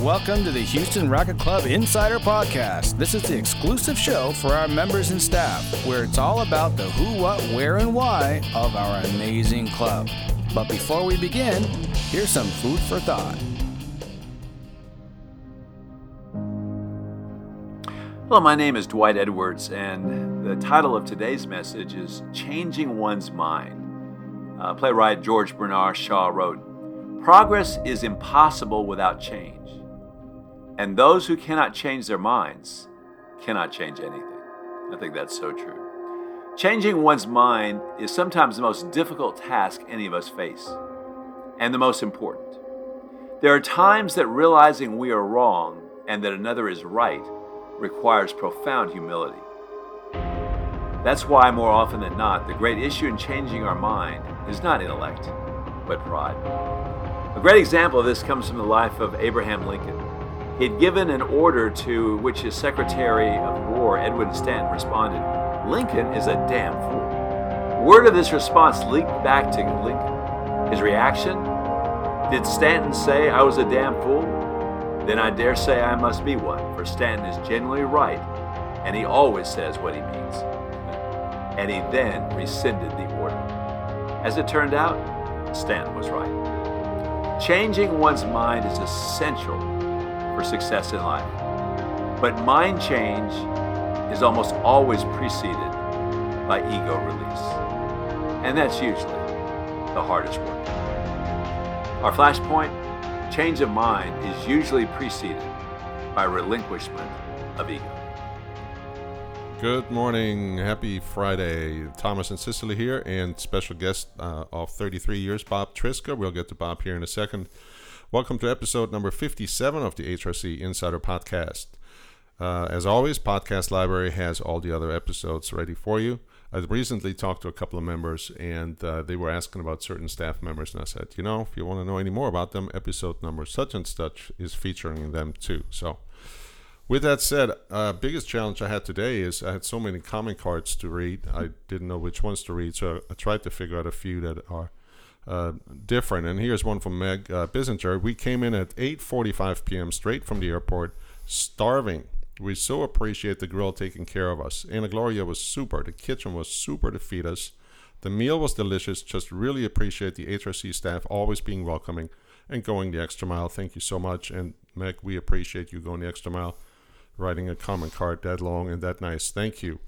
Welcome to the Houston Racket Club Insider Podcast. This is the exclusive show for our members and staff, where it's all about the who, what, where, and why of our amazing club. But before we begin, here's some food for thought. Hello, my name is Dwight Edwards, and the title of today's message is Changing One's Mind. Uh, playwright George Bernard Shaw wrote Progress is impossible without change. And those who cannot change their minds cannot change anything. I think that's so true. Changing one's mind is sometimes the most difficult task any of us face, and the most important. There are times that realizing we are wrong and that another is right requires profound humility. That's why, more often than not, the great issue in changing our mind is not intellect, but pride. A great example of this comes from the life of Abraham Lincoln. He had given an order to which his Secretary of War, Edwin Stanton, responded, Lincoln is a damn fool. Word of this response leaked back to Lincoln. His reaction? Did Stanton say I was a damn fool? Then I dare say I must be one, for Stanton is generally right, and he always says what he means. and he then rescinded the order. As it turned out, Stanton was right. Changing one's mind is essential for success in life. But mind change is almost always preceded by ego release. And that's usually the hardest work. Our flashpoint change of mind is usually preceded by relinquishment of ego. Good morning. Happy Friday. Thomas and Cicely here, and special guest uh, of 33 years, Bob Triska. We'll get to Bob here in a second. Welcome to episode number 57 of the HRC Insider Podcast. Uh, as always, Podcast Library has all the other episodes ready for you. I recently talked to a couple of members, and uh, they were asking about certain staff members, and I said, you know, if you want to know any more about them, episode number such and such is featuring them too. So, with that said, uh, biggest challenge I had today is I had so many comment cards to read. I didn't know which ones to read, so I tried to figure out a few that are uh, different. And here's one from Meg uh, Bissinger. We came in at 8:45 p.m. straight from the airport, starving. We so appreciate the grill taking care of us. Anna Gloria was super. The kitchen was super to feed us. The meal was delicious. Just really appreciate the HRC staff always being welcoming and going the extra mile. Thank you so much. And Meg, we appreciate you going the extra mile, writing a comment card that long and that nice. Thank you.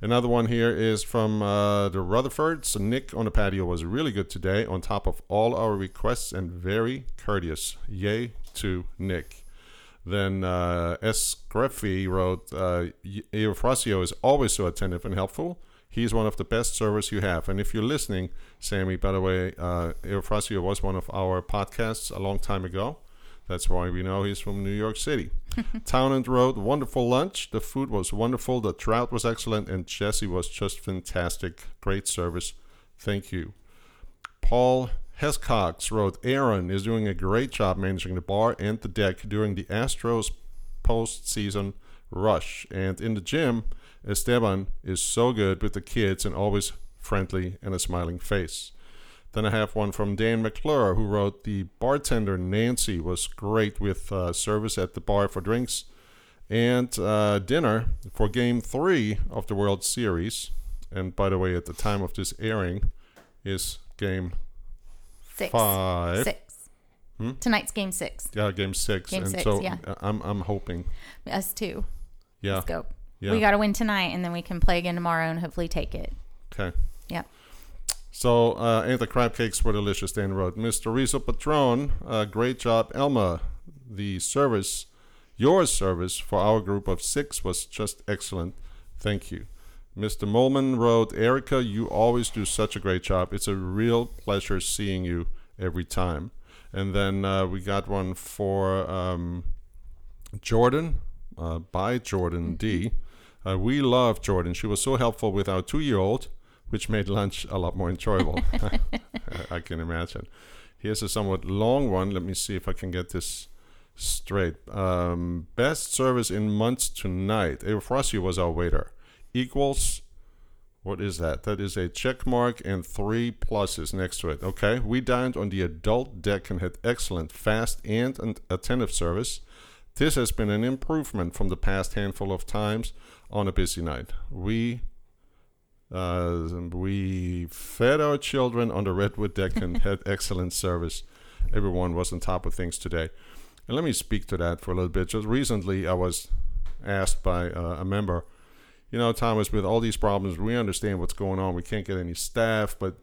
Another one here is from uh, the Rutherfords. Nick on the patio was really good today, on top of all our requests and very courteous. Yay to Nick. Then uh, S. Greffy wrote, uh, Eufrasio is always so attentive and helpful. He's one of the best servers you have. And if you're listening, Sammy, by the way, uh, Eufrasio was one of our podcasts a long time ago. That's why we know he's from New York City. Townend wrote, wonderful lunch. The food was wonderful. The trout was excellent. And Jesse was just fantastic. Great service. Thank you. Paul Hescox wrote, Aaron is doing a great job managing the bar and the deck during the Astros postseason rush. And in the gym, Esteban is so good with the kids and always friendly and a smiling face. Then I have one from Dan McClure who wrote, The bartender Nancy was great with uh, service at the bar for drinks and uh, dinner for game three of the World Series. And by the way, at the time of this airing, is game Six. five. Six. Hmm? Tonight's game six. Yeah, game six. Game and six, so yeah. uh, I'm I'm hoping. Us too. Yeah. Let's go. Yeah. We got to win tonight, and then we can play again tomorrow and hopefully take it. Okay. Yep. So, uh, the crab cakes were delicious. Dan wrote, Mr. Rizzo Patron, uh, great job. Elma, the service, your service for our group of six was just excellent. Thank you. Mr. Molman wrote, Erica, you always do such a great job. It's a real pleasure seeing you every time. And then uh, we got one for um, Jordan, uh, by Jordan D. Uh, we love Jordan. She was so helpful with our two year old, which made lunch a lot more enjoyable. I can imagine. Here's a somewhat long one. Let me see if I can get this straight. Um, best service in months tonight. Eufrasio was our waiter. Equals What is that? That is a check mark and three pluses next to it. Okay. We dined on the adult deck and had excellent, fast, and an attentive service. This has been an improvement from the past handful of times on a busy night. We uh, we fed our children on the Redwood deck and had excellent service. Everyone was on top of things today. And let me speak to that for a little bit. Just recently, I was asked by uh, a member, you know, Thomas, with all these problems, we understand what's going on. We can't get any staff, but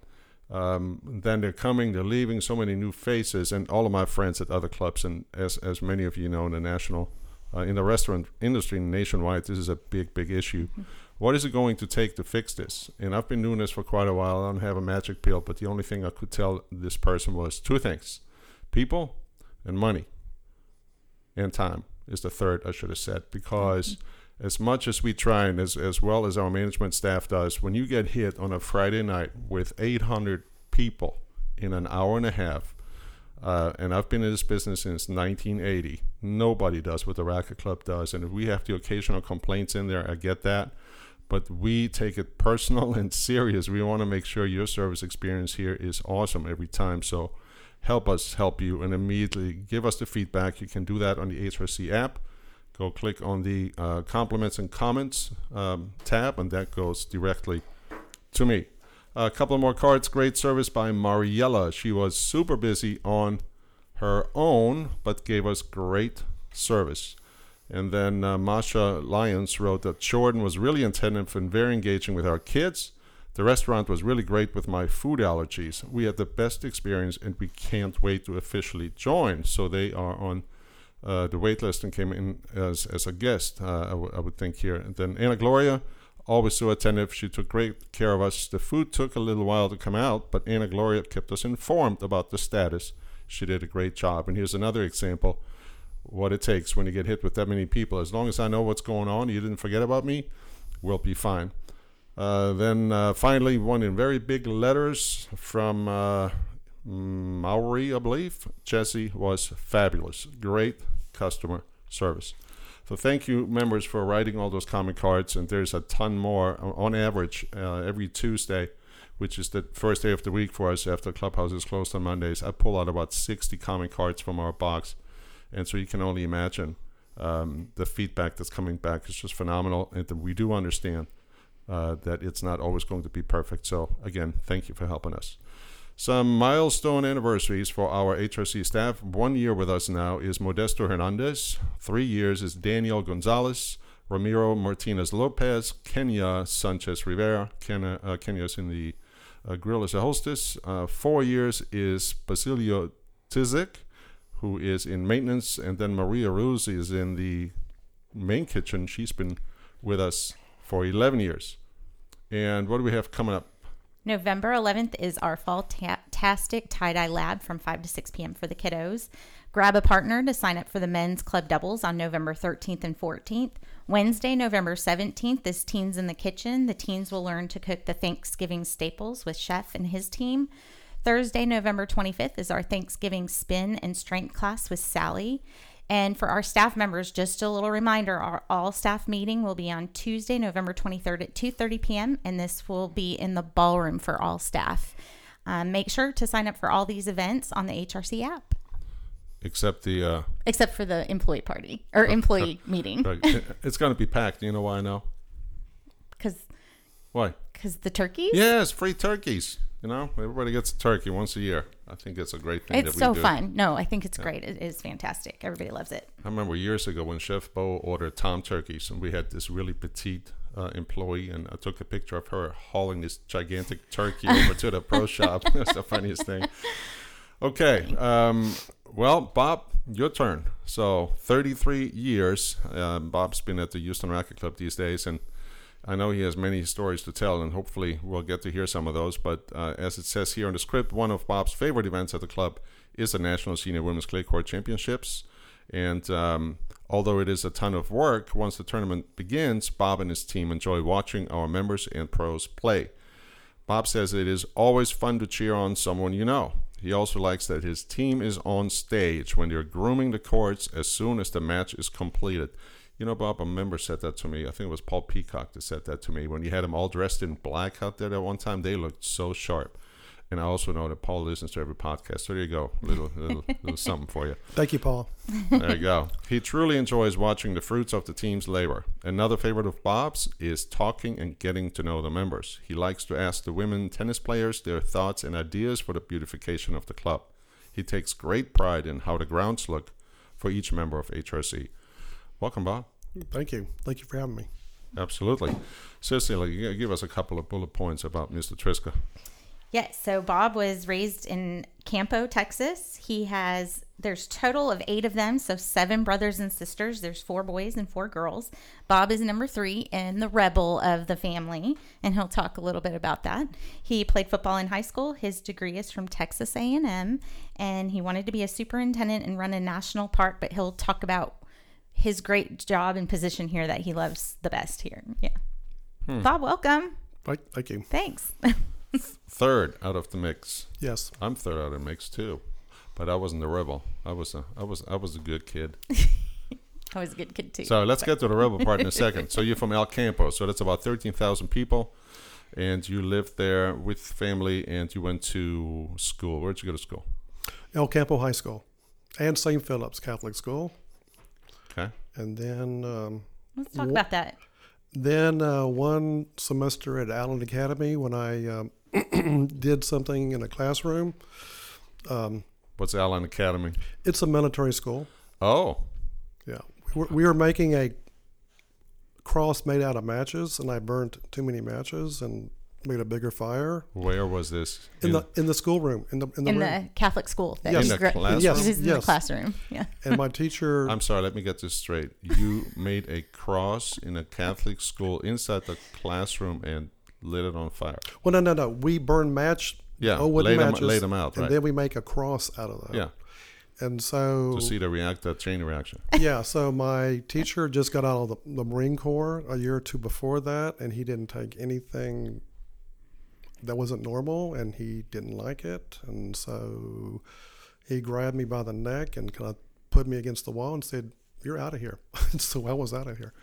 um, then they're coming, they're leaving, so many new faces, and all of my friends at other clubs, and as as many of you know, in the national, uh, in the restaurant industry nationwide, this is a big, big issue. What is it going to take to fix this? And I've been doing this for quite a while. I don't have a magic pill, but the only thing I could tell this person was two things: people and money, and time is the third I should have said because. As much as we try and as, as well as our management staff does, when you get hit on a Friday night with 800 people in an hour and a half, uh, and I've been in this business since 1980. Nobody does what the Racket Club does. And if we have the occasional complaints in there, I get that. But we take it personal and serious. We want to make sure your service experience here is awesome every time. So help us help you and immediately give us the feedback. You can do that on the HRC app. Go click on the uh, compliments and comments um, tab, and that goes directly to me. A couple more cards. Great service by Mariella. She was super busy on her own, but gave us great service. And then uh, Masha Lyons wrote that Jordan was really attentive and very engaging with our kids. The restaurant was really great with my food allergies. We had the best experience, and we can't wait to officially join. So they are on uh, the wait list and came in as, as a guest, uh, I, w- I would think here. And then Anna Gloria, always so attentive. She took great care of us. The food took a little while to come out, but Anna Gloria kept us informed about the status. She did a great job. And here's another example what it takes when you get hit with that many people. As long as I know what's going on, you didn't forget about me, we'll be fine. Uh, then uh, finally, one in very big letters from uh, Maori, I believe. Jesse was fabulous. Great customer service. So thank you, members, for writing all those comment cards. And there's a ton more on average uh, every Tuesday, which is the first day of the week for us after Clubhouse is closed on Mondays. I pull out about 60 comment cards from our box. And so you can only imagine um, the feedback that's coming back is just phenomenal. And we do understand uh, that it's not always going to be perfect. So, again, thank you for helping us. Some milestone anniversaries for our HRC staff. One year with us now is Modesto Hernandez. Three years is Daniel Gonzalez, Ramiro Martinez Lopez, Kenya Sanchez Rivera. Kenya, uh, Kenya's in the uh, grill as a hostess. Uh, four years is Basilio Tizik, who is in maintenance. And then Maria Rose is in the main kitchen. She's been with us for 11 years. And what do we have coming up? November 11th is our fall tastic tie dye lab from 5 to 6 p.m. for the kiddos. Grab a partner to sign up for the men's club doubles on November 13th and 14th. Wednesday, November 17th is Teens in the Kitchen. The teens will learn to cook the Thanksgiving staples with Chef and his team. Thursday, November 25th is our Thanksgiving spin and strength class with Sally. And for our staff members, just a little reminder, our all staff meeting will be on Tuesday, November 23rd at 2:30 p.m. and this will be in the ballroom for all staff. Um, make sure to sign up for all these events on the HRC app. Except the uh, except for the employee party or employee meeting. Right. it's going to be packed. You know why I know? Because why? Because the turkeys. Yes, free turkeys. You know, everybody gets a turkey once a year. I think it's a great thing. It's so do. fun. No, I think it's yeah. great. It is fantastic. Everybody loves it. I remember years ago when Chef Bo ordered tom turkeys, and we had this really petite uh, employee, and I took a picture of her hauling this gigantic turkey over to the pro shop. That's the funniest thing. Okay, um, well, Bob, your turn. So, 33 years. Um, Bob's been at the Houston Racket Club these days, and I know he has many stories to tell, and hopefully we'll get to hear some of those. But uh, as it says here in the script, one of Bob's favorite events at the club is the National Senior Women's Clay Court Championships. And um, although it is a ton of work, once the tournament begins, Bob and his team enjoy watching our members and pros play. Bob says it is always fun to cheer on someone you know. He also likes that his team is on stage when they're grooming the courts as soon as the match is completed. You know, Bob, a member said that to me. I think it was Paul Peacock that said that to me. When you had them all dressed in black out there that one time, they looked so sharp. And I also know that Paul listens to every podcast. So there you go. Little, little, little something for you. Thank you, Paul. There you go. He truly enjoys watching the fruits of the team's labor. Another favorite of Bob's is talking and getting to know the members. He likes to ask the women tennis players their thoughts and ideas for the beautification of the club. He takes great pride in how the grounds look for each member of HRC. Welcome, Bob. Thank you. Thank you for having me. Absolutely. Cicely, you give us a couple of bullet points about Mr. Triska. Yes, so Bob was raised in Campo, Texas. He has there's total of 8 of them, so 7 brothers and sisters. There's 4 boys and 4 girls. Bob is number 3 and the rebel of the family, and he'll talk a little bit about that. He played football in high school. His degree is from Texas A&M, and he wanted to be a superintendent and run a national park, but he'll talk about his great job and position here that he loves the best here. Yeah. Hmm. Bob, welcome. Thank, thank you. Thanks. Third out of the mix. Yes. I'm third out of the mix too. But I wasn't a rebel. I was a I was I was a good kid. I was a good kid too. So let's get to the rebel part in a second. So you're from El Campo, so that's about thirteen thousand people, and you lived there with family, and you went to school. Where'd you go to school? El Campo High School and St. Philip's Catholic School. Okay. And then um, Let's talk about that. then uh, one semester at Allen Academy when I um, did something in a classroom. What's Allen Academy? It's a military school. Oh, Yeah. We were, we were making a cross made out of matches, and I burnt too many matches and made a bigger fire where was this? in the in the schoolroom in the in the in room. the Catholic school. That Yes. In the grew- classroom? He Yes, in the classroom. Yeah. and my teacher I'm sorry. Let me get this straight. You made a cross in a Catholic school inside the classroom and lit it on fire. Well, no, no, no. We burn match. Yeah, oh, wooden lay them- matches, lay them out, and right. then we make a cross out of that. Yeah, And so, to see the react the chain reaction. yeah, so my teacher just got out of the, the Marine Corps a year or two before that, and he didn't take anything that wasn't normal, and he didn't like it, and so he grabbed me by the neck and kind of put me against the wall and said, "You're out of here." so I was out of here.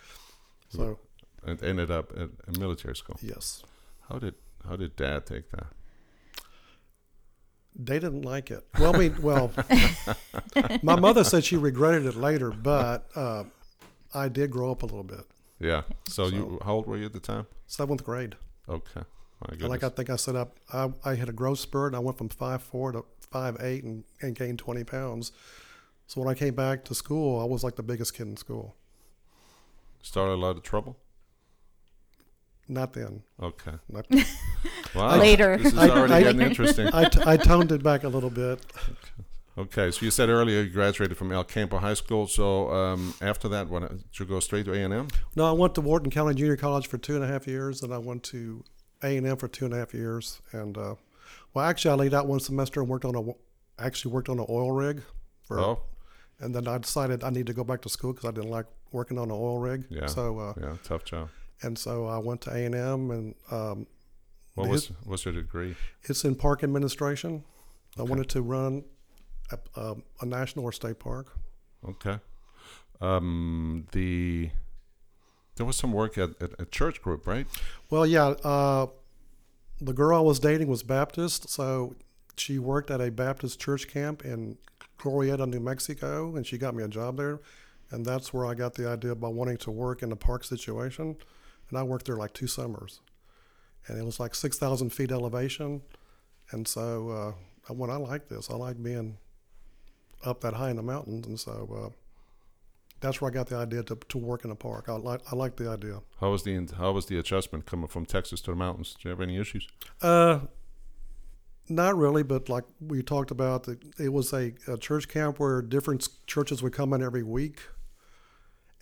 So and ended up at a military school. yes, How did how did Dad take that? They didn't like it. Well, we well, my mother said she regretted it later, but uh, I did grow up a little bit. Yeah. So, you how old were you at the time? Seventh grade, Okay. My and goodness. like I think I said up, I, I had a growth spurt. And I went from five four to five eight, and, and gained twenty pounds. So when I came back to school, I was like the biggest kid in school. Started a lot of trouble. Not then. Okay. Not, Wow. Later. This is I- already I- getting interesting. I, t- I toned it back a little bit. Okay. So you said earlier you graduated from El Campo High School. So um, after that, what did you go straight to A and M? No, I went to Wharton County Junior College for two and a half years, and I went to A and M for two and a half years. And uh, well, actually, I laid out one semester and worked on a actually worked on an oil rig. For, Oh, And then I decided I need to go back to school because I didn't like working on an oil rig. Yeah. So uh, yeah, tough job. and so I went to A and M, and um, What was his- what's your degree? it's in park administration. I wanted to run a, a, a national or state park. Okay. Um, the there was some work at, at a church group, right? Well, yeah. Uh, the girl I was dating was Baptist, so she worked at a Baptist church camp in Glorieta, New Mexico, and she got me a job there. And that's where I got the idea about wanting to work in a park situation. And I worked there like two summers. And it was like 6,000 feet elevation. And so uh, I went, I like this. I like being up that high in the mountains. And so uh, that's where I got the idea to, to work in a park. I like, I like the idea. How was the how was the adjustment coming from Texas to the mountains? Did you have any issues? Uh, not really, but like we talked about, the, it was a, a church camp where different churches would come in every week,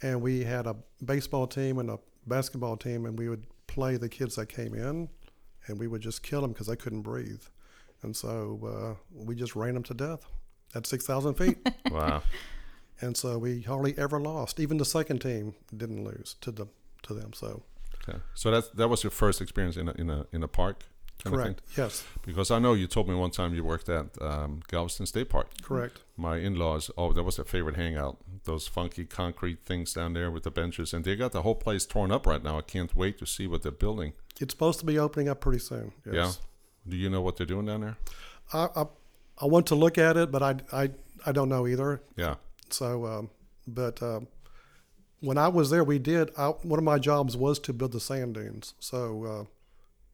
and we had a baseball team and a basketball team, and we would play the kids that came in, and we would just kill them because they couldn't breathe, and so uh, we just ran them to death at six thousand feet, Wow. And so we hardly ever lost. Even the second team didn't lose to the to them. So Okay. So that's that was your first experience in a in a in a park. Correct. Yes. Because I know you told me one time you worked at um, Galveston State Park. Correct. My in-laws, oh, that was their favorite hangout. Those funky concrete things down there with the benches, and they got the whole place torn up right now. I can't wait to see what they're building. It's supposed to be opening up pretty soon. Yes. Yeah. Do you know what they're doing down there? I, I I want to look at it, but I I, I don't know either. Yeah. So, um, but um, when I was there, we did. I, one of my jobs was to build the sand dunes. So uh,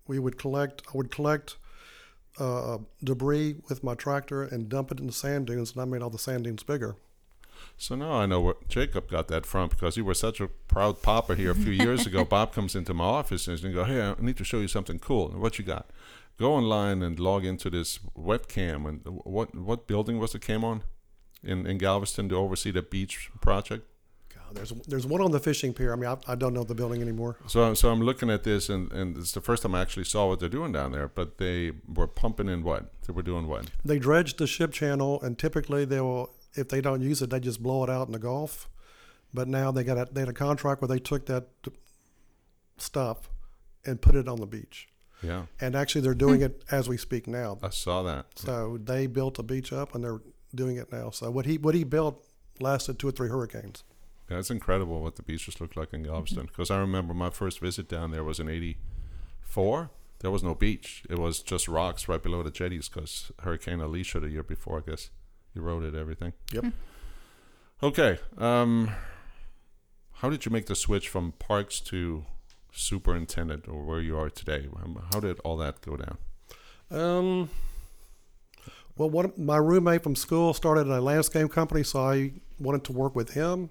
we would collect. I would collect uh, debris with my tractor and dump it in the sand dunes, and I made all the sand dunes bigger. So now I know where Jacob got that from because you were such a proud papa here a few years ago. Bob comes into my office and he go, "Hey, I need to show you something cool." And what you got? Go online and log into this webcam. And what what building was the cam on? In in Galveston to oversee the beach project. God, there's there's one on the fishing pier. I mean, I, I don't know the building anymore. So so I'm looking at this and and it's the first time I actually saw what they're doing down there. But they were pumping in what? They were doing what? They dredged the ship channel, and typically they will, if they don't use it, they just blow it out in the Gulf. But now they got a, they had a contract where they took that stuff and put it on the beach. Yeah, And actually, they're doing it as we speak now. I saw that. So they built a beach up, and they're doing it now. So what he what he built lasted two or three hurricanes. Yeah, it's incredible what the beaches look like in Galveston. Because I remember my first visit down there was in '84. There was no beach. It was just rocks right below the jetties. Because Hurricane Alicia the year before, I guess, eroded everything. Yep. Okay. Um, how did you make the switch from parks to superintendent, or where you are today? How did all that go down? Um, well, one my roommate from school started a landscape company, so I wanted to work with him,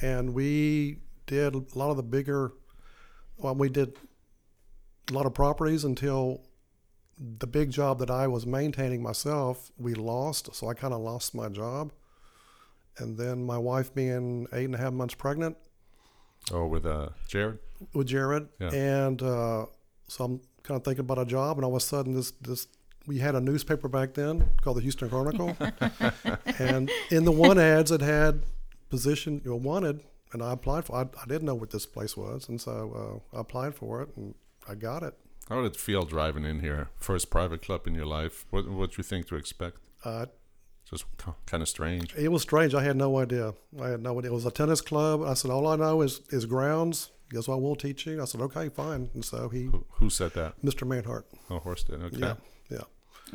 and we did a lot of the bigger. Well, we did a lot of properties until the big job that I was maintaining myself, we lost. So I kind of lost my job, and then my wife being eight and a half months pregnant, Oh, with uh, Jared. with Jared, Yeah. and uh, so I'm kind of thinking about a job, and all of a sudden this this we had a newspaper back then called the Houston Chronicle, and in the one ads it had position you know, wanted, and I applied for. I, I didn't know what this place was, and so uh, I applied for it, and I got it. How did it feel driving in here? First private club in your life. What what you think to expect? Uh, Just kind of strange. it was strange. I had no idea. I had no idea. It was a tennis club. I said, all I know is is grounds. Guess what? We'll teach you. I said, okay, fine. And so he, Who, who said that? Mr. Manhart. Oh, Horst did. Okay. Yeah, yeah.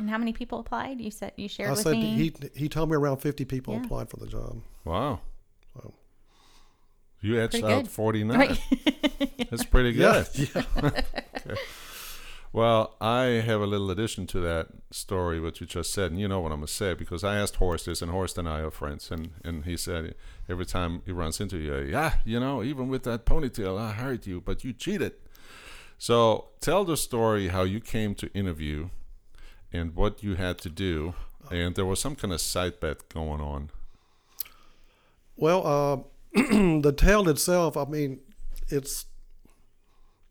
And how many people applied? You said you shared I with said me. he he told me around fifty people Yeah. applied for the job. Wow. Wow. You edged Pretty out good. 49. Right. That's pretty good. Yeah, yeah. Well, I have a little addition to that story, what you just said, and you know what I'm going to say, because I asked Horst this, and Horst and I are friends, and, and he said every time he runs into you, yeah, you know, even with that ponytail, I hired you, but you cheated. So tell the story how you came to interview and what you had to do, and there was some kind of side bet going on. Well, uh, the tail itself, I mean, it's.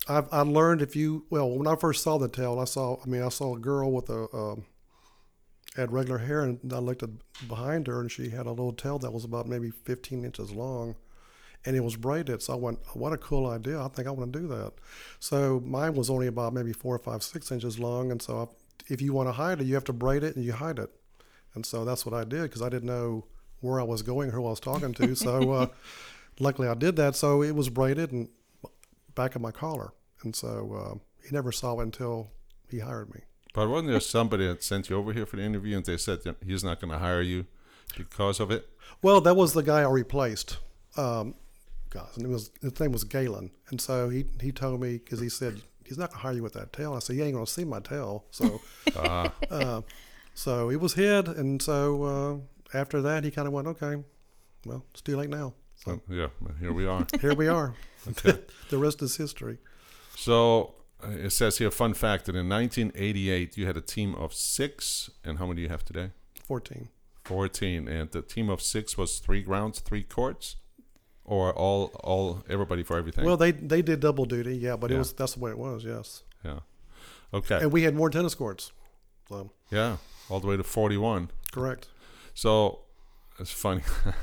I've I learned if you well when I first saw the tail, I saw I mean I saw a girl with a um, had regular hair, and I looked behind her, and she had a little tail that was about maybe 15 inches long, and it was braided. So I went, what a cool idea! I think I want to do that. So mine was only about maybe four or five, six inches long, and so if you want to hide it, you have to braid it and you hide it. And so that's what I did because I didn't know where I was going, who I was talking to. So uh, luckily I did that. So it was braided and back of my collar. And so uh, he never saw it until he hired me. But wasn't there somebody that sent you over here for the interview, and they said that he's not going to hire you because of it? Well, that was the guy I replaced. Um, God, his name was his name was Galen, and so he he told me because he said he's not gonna hire you with that tail. I said you ain't gonna see my tail. So, Ah. uh, so it was hid, and so uh, after that he kind of went, okay, well, it's too late now. So, yeah, here we are. Here we are. Okay. the rest is history. So uh, it says here, fun fact that in 1988 you had a team of six, and how many do you have today? Fourteen. 14, and the team of six was three grounds, three courts, or all, all, everybody for everything. Well, they they did double duty, yeah, but Yeah. it was that's the way it was, yes. yeah. Okay. And we had more tennis courts. So yeah, all the way to 41. correct. So it's funny.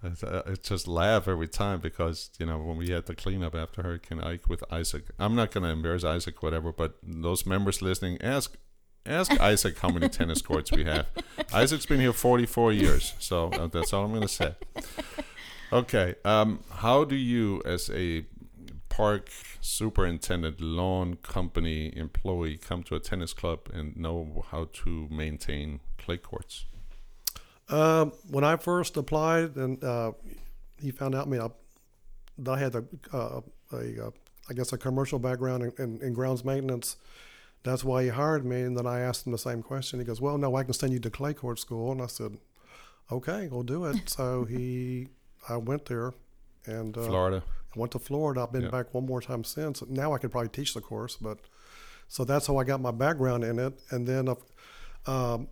Uh, I just laugh every time because you know when we had the cleanup after Hurricane Ike with Isaac. I'm not going to embarrass Isaac, whatever. But those members listening, ask ask Isaac how many tennis courts we have. Isaac's been here 44 years, so uh, that's all I'm going to say. Okay, um, how do you, as a park superintendent, lawn company employee, come to a tennis club and know how to maintain clay courts? Um, when I first applied, and uh, he found out me, I, that I had a, uh, a uh, guess a commercial background in, in, in, grounds maintenance. That's why he hired me. And then I asked him the same question. He goes, "Well, no, I can send you to clay court school." And I said, "Okay, we'll do it." so he, I went there, and uh, Florida. I went to Florida. I've been Yeah. back one more time since. Now I could probably teach the course, but so that's how I got my background in it. And then, um,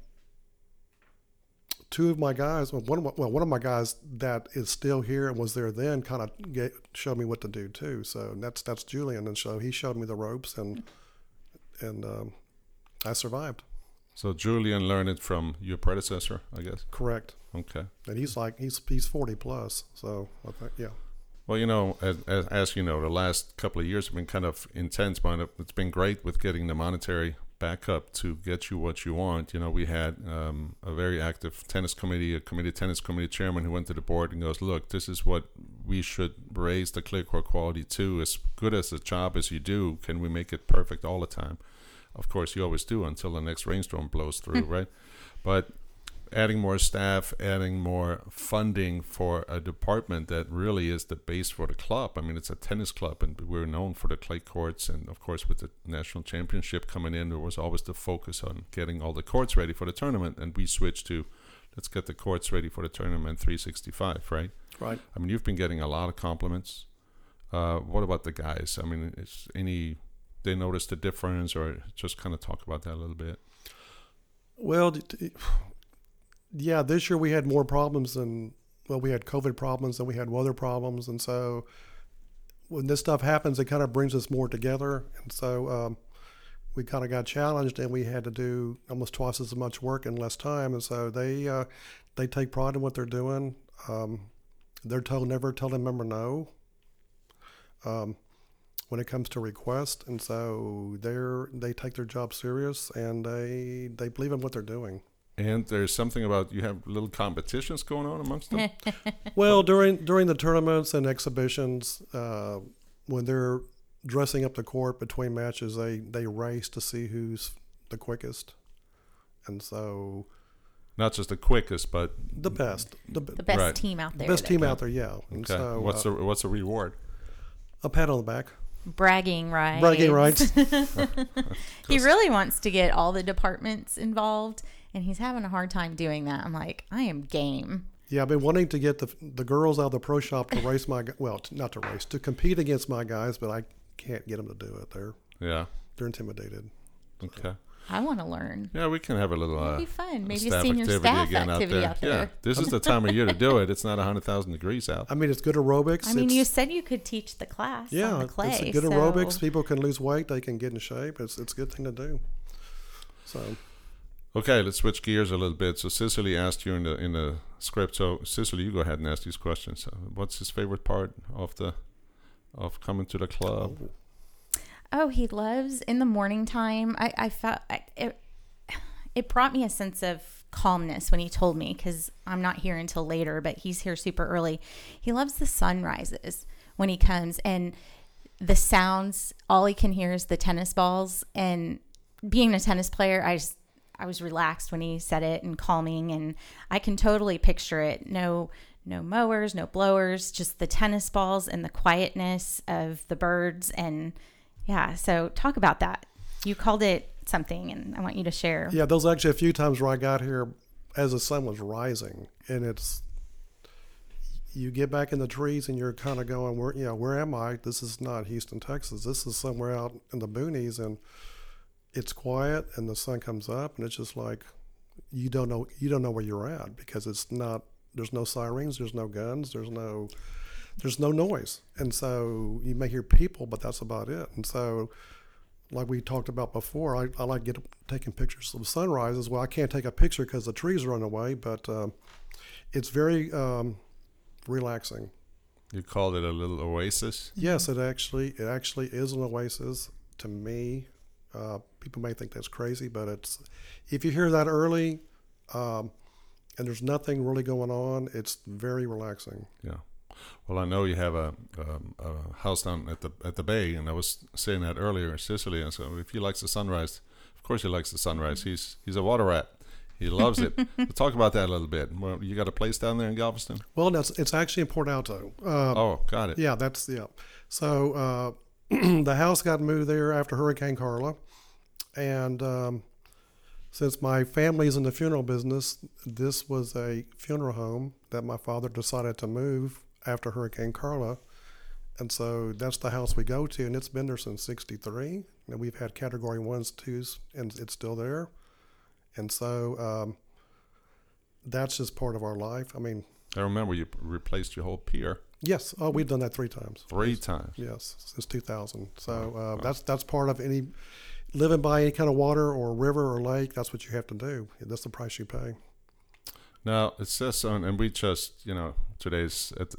two of my guys, well, one of my, well, one of my guys that is still here and was there then, kind of showed me what to do too. So that's that's Julian, and so he showed me the ropes, and and um, I survived. So Julian learned it from your predecessor, I guess. Correct. Okay. And he's like he's he's forty plus, so I think, yeah. Well, you know, as, as, as you know, the last couple of years have been kind of intense, but it's been great with getting the monetary backup to get you what you want. You know, we had um, a very active tennis committee, a committee tennis committee chairman who went to the board and goes, "Look, this is what we should raise the clay court quality to. As good as a job as you do, can we make it perfect all the time? Of course, you always do until the next rainstorm blows through, right? But adding more staff, adding more funding for a department that really is the base for the club. I mean, it's a tennis club, and we're known for the clay courts. And of course, with the national championship coming in, there was always the focus on getting all the courts ready for the tournament. And we switched to let's get the courts ready for the tournament 365, right? Right. I mean, you've been getting a lot of compliments. Uh, what about the guys? I mean, is any they notice the difference, or just kind of talk about that a little bit? Well, yeah, this year we had more problems than well, we had COVID problems and we had weather problems, and so when this stuff happens, it kind of brings us more together, and so um, we kind of got challenged, and we had to do almost twice as much work in less time, and so they uh, they take pride in what they're doing. Um, they're told never tell a member no. Um, when it comes to requests, and so they're they take their job serious and they they believe in what they're doing. And there's something about you have little competitions going on amongst them. Well, during during the tournaments and exhibitions, uh, when they're dressing up the court between matches, they they race to see who's the quickest, and so Not just the quickest, but the best, the, The best Right. team out there. best team can- out there, yeah. And okay. so what's uh, the what's the reward? a pat on the back, bragging rights. bragging rights. he really wants to get all the departments involved, and he's having a hard time doing that. I'm like, I am game. yeah, I've been wanting to get the the girls out of the pro shop to race my well, not to race to compete against my guys, but I can't get them to do it. They're Yeah. they're intimidated. Okay. I want to learn. Yeah, we can have a little uh, It'd be fun. Maybe a staff senior activity staff again activity out out there. there. Yeah, this is the time of year to do it. It's not hundred thousand degrees out. I mean, it's good aerobics. I mean, it's, you said you could teach the class Yeah, on the clay. it's a good so- aerobics. People can lose weight. They can get in shape. It's it's a good thing to do. So Okay, let's switch gears a little bit. So Cicely asked you in the in the script. So Cicely, you go ahead and ask these questions. What's his favorite part of the of coming to the club? Oh, Oh, he loves in the morning time. I, I felt I, it, it brought me a sense of calmness when he told me because I'm not here until later, but he's here super early. He loves the sunrises when he comes and the sounds. All he can hear is the tennis balls. And being a tennis player, I just I was relaxed when he said it and calming, and I can totally picture it. No. No mowers, no blowers, just the tennis balls and the quietness of the birds and yeah, so talk about that. You called it something, and I want you to share. yeah, those actually a few times where I got here as the sun was rising, and it's you get back in the trees and you're kind of going, where you know, where am I? This is not Houston, Texas. This is somewhere out in the boonies, and it's quiet, and the sun comes up, and it's just like you don't know you don't know where you're at because it's not. There's no sirens. There's no guns. There's no there's no noise, and so you may hear people, but that's about it. And so, like we talked about before, I, I like get taking pictures of sunrises. Well, I can't take a picture because the trees are in the way, but um, it's very um, relaxing. You called it a little oasis. Yes, it actually it actually is an oasis to me. Uh, people may think that's crazy, but it's if you hear that early, um, and there's nothing really going on, it's very relaxing. Yeah. Well, I know you have a, um, a house down at the at the bay, and I was saying that earlier, in Cicely. And so, if he likes the sunrise, of course he likes the sunrise. He's he's a water rat. He loves it. We'll talk about that a little bit. Well, you got a place down there in Galveston? Well, that's it's actually in Port Alto. Uh, Oh, got it. Yeah, that's yeah. So uh, the house got moved there after Hurricane Carla, and um, since my family's in the funeral business, this was a funeral home that my father decided to move after Hurricane Carla, and so that's the house we go to, and it's been there since '63, and we've had Category ones, twos, and it's still there, and so um, that's just part of our life. I mean, I remember you replaced your whole pier yes, oh, we've done that three times. three times. Yes, since 2000. So uh, that's that's part of any living by any kind of water or river or lake. That's what you have to do. That's the price you pay. Now it says on, and we just, you know, today's at the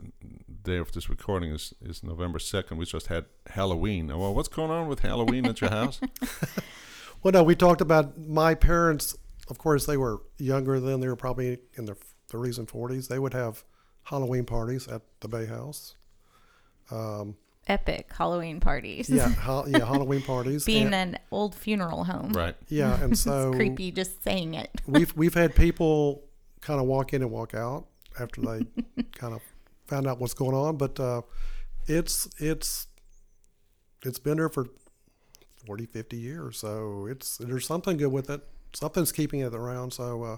day of this recording is is November second. We just had Halloween. Well, what's going on with Halloween at your house? Well, no, we talked about my parents. Of course, they were younger then. They were probably in their 30s and 40s. They would have Halloween parties at the Bay House. Um, Epic Halloween parties. yeah, ha- yeah, Halloween parties. Being and, an old funeral home. right. yeah, and so Creepy just saying it. we've we've had people kind of walk in and walk out after they kind of found out what's going on, but uh, it's it's it's been there for 40, 50 years, so it's there's something good with it. Something's keeping it around. So, uh,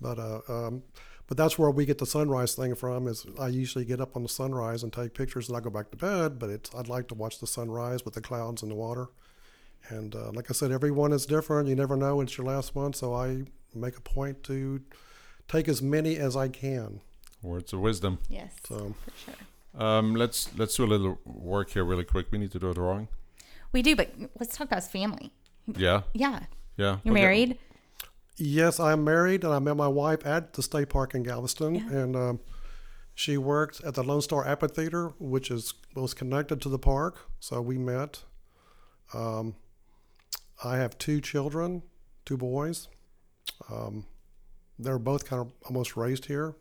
but uh, um, but that's where we get the sunrise thing from. Is I usually get up on the sunrise and take pictures, and I go back to bed. But it's I'd like to watch the sunrise with the clouds and the water. And uh, like I said, everyone is different. You never know when it's your last one. So I make a point to take as many as I can. Words of wisdom. Yes. So for sure. Um, let's let's do a little work here really quick. We need to do a drawing. We do, but let's talk about his family. Yeah, Yeah. yeah. You're Okay. married? yes, I'm married, and I met my wife at the state park in Galveston, and um, she worked at the Lone Star Amphitheater, which is was connected to the park. So we met. Um, I have two children, two boys. Um, they're both kind of almost raised here.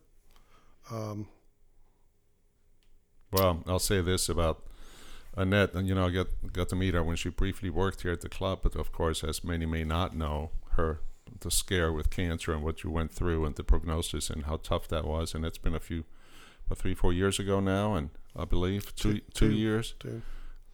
Um, Well, I'll say this about Annette, and you know, I got got to meet her when she briefly worked here at the club. But of course, as many may not know, her the scare with cancer and what you went through and the prognosis and how tough that was. And it's been a few, what, three, four years ago now, and I believe two Two- two two. years. too.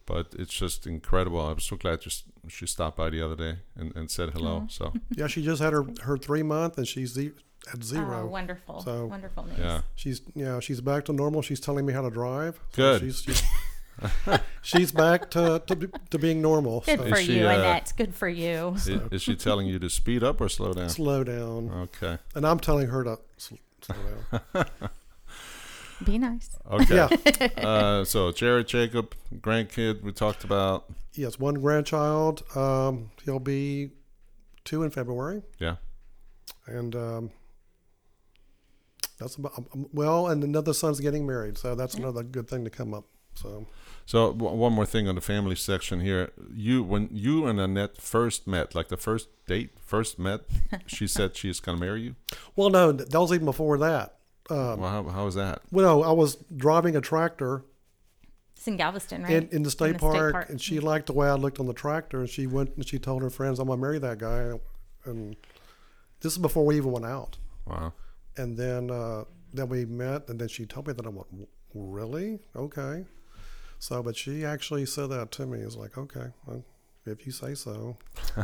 But it's just incredible. I was so glad just she stopped by the other day and, and said hello. So Yeah, she just had her her three month, and she's ze- at zero. Oh, wonderful. So- wonderful news. yeah, She's yeah, she's back to normal. She's telling me how to drive. So Good. She's, she's, she's back to, to to being normal. Good So for she, you, uh, Annette. Good for you. is, is she telling you to speed up or slow down? slow down, Okay, and I'm telling her to sl- slow down. Be nice. okay. yeah, uh, so Jared Jacob, grandkid, we talked about. yes, one grandchild. Um, he'll be two in February, Yeah, and um, that's about um, well. And another son's getting married, so that's another good thing to come up. So So w- one more thing on the family section here. You when you and Annette first met, like the first date, first met, she said she's gonna marry you. well, no, that was even before that. Um, Well, how, how was that? well, I was driving a tractor It's in Galveston, right? in, in the state, the park, and she liked the way I looked on the tractor, and she went and she told her friends, "I'm gonna marry that guy." And this is before we even went out. Wow. And then uh, then we met, and then she told me that I went, "Really? Okay." So, but she actually said that to me. It's like, okay, well, if you say so.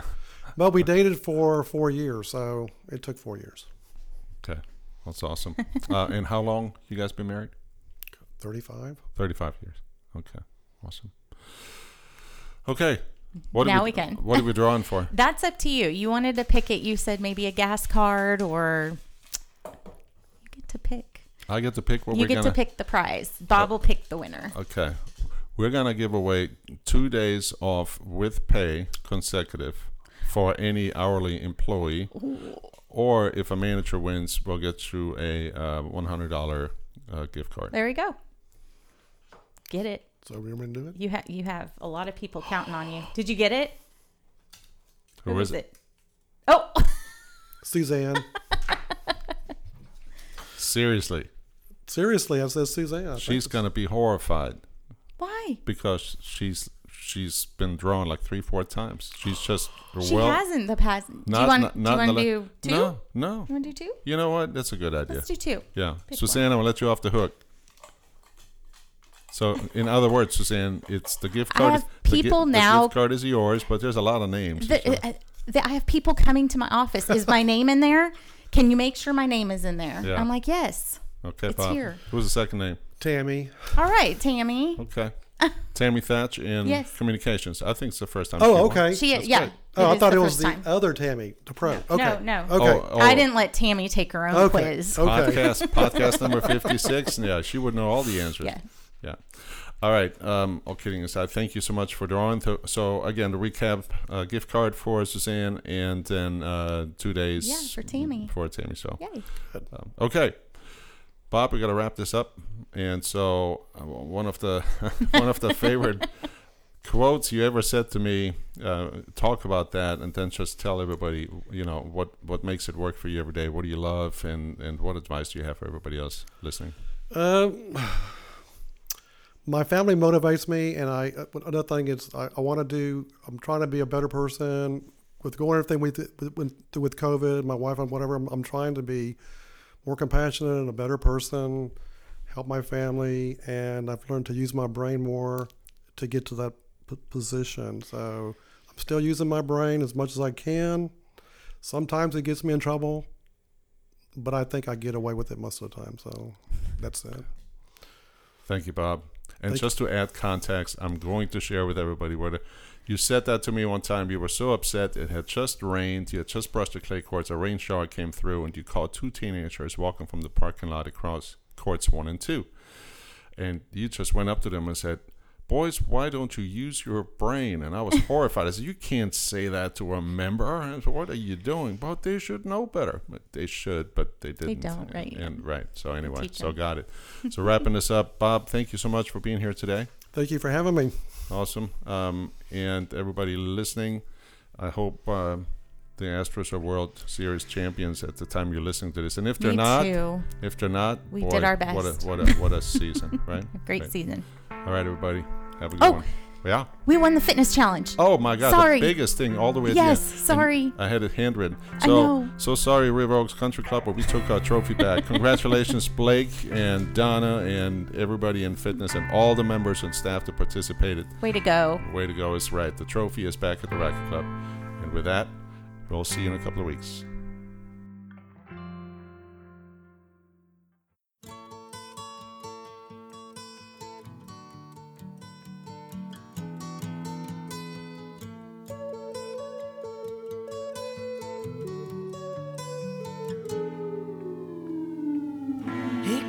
but we dated for four years, so it took four years. Okay, that's awesome. uh, and how long you guys been married? Thirty-five. Thirty-five years. Okay, awesome. Okay, what Now are we can. What are we drawing for? That's up to you. You wanted to pick it. You said maybe a gas card or you get to pick. I get to pick what you we're get gonna. to pick the prize. Bob will pick the winner. Okay. We're going to give away two days off with pay consecutive for any hourly employee. Or if a manager wins, we'll get you a uh, $100 uh, gift card. There you go. Get it. So we going to do it? You have you have a lot of people counting on you. Did you get it? Who, Who is it? Oh, Suzanne. Seriously, Seriously, I said Suzanne. I she's gonna be horrified why? because she's she's been drawn like three, four times. She's just She well. hasn't the past. do you want, not, do you want to do two? No, no. You want to do two? You know what? That's a good idea. Let's do two. Yeah, Pick Suzanne, I'm gonna let you off the hook. So, in other words, Suzanne, it's the gift card. I card. have the gi- people the now- gift card is yours, but there's a lot of names. The, uh, the, I have people coming to my office. Is my name in there? Can you make sure my name is in there? Yeah. I'm like, yes. okay, it's Bob. here. Who's the second name? Tammy. All right, Tammy. Okay. Tammy Thatch in Yes. communications. I think it's the first time. Oh, won. okay. She, That's yeah. good. Oh, I is thought the it was first the time. other Tammy, the pro. Okay. No, no. Okay. Oh, oh, I didn't let Tammy take her own Okay. quiz. Okay. Podcast podcast number fifty six. Yeah, she would know all the answers. Yeah. Yeah. All right. Um, all kidding aside, thank you so much for drawing. Th- So again, to recap, uh, gift card for Suzanne, and then uh, two days. Yeah, for Tammy. For Tammy. So Yay. um, okay, Bob, we got to wrap this up. And so uh, one of the one of the favorite quotes you ever said to me, uh, talk about that, and then just tell everybody, you know, what what makes it work for you every day. What do you love, and and what advice do you have for everybody else listening? Um, my family motivates me, and I uh, another thing is I, I want to do. I'm trying to be a better person with going everything with with, with, with COVID. My wife and whatever. I'm, I'm trying to be more compassionate and a better person, help my family, and I've learned to use my brain more to get to that p- position. So I'm still using my brain as much as I can. Sometimes it gets me in trouble, but I think I get away with it most of the time. So that's it. Thank you, Bob. And Thank just to add context, I'm going to share with everybody what you said that to me one time. You were so upset. It had just rained. You had just brushed the clay courts. A rain shower came through, and you caught two teenagers walking from the parking lot across courts one and two. And you just went up to them and said, Boys, why don't you use your brain? And I was horrified. I said, You can't say that to a member. And I said, What are you doing? But they should know better. But they should, but they didn't. They don't, right. And, and right. So anyway, so got it. So wrapping this up, Bob, thank you so much for being here today. Thank you for having me. Awesome. Um, and everybody listening, I hope uh, the Astros are World Series champions at the time you're listening to this. And if they're Me not, too. if they're not, We boy, did our best. What a what a what a season, right? Great Right. season. All right, everybody, have a good Oh. one. Yeah. We won the fitness challenge. Oh my God! Sorry. The biggest thing all the way. Yes, the end. And sorry. I had it handwritten. I So know. so sorry, River Oaks Country Club, but we took our trophy back. Congratulations, Blake and Donna and everybody in fitness and all the members and staff that participated. Way to go. Way to go is right. The trophy is back at the Racket Club. And with that, we'll see you in a couple of weeks.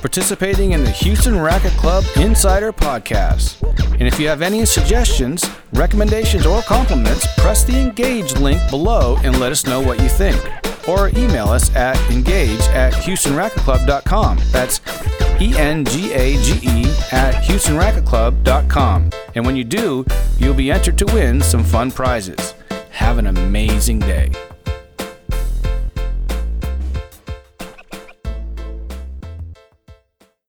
participating in the Houston Racket Club Insider Podcast. And if you have any suggestions, recommendations, or compliments, press the engage link below and let us know what you think. Or email us at engage at houstonracketclub.com. That's E N G A G E at houstonracketclub.com. And when you do, you'll be entered to win some fun prizes. Have an amazing day.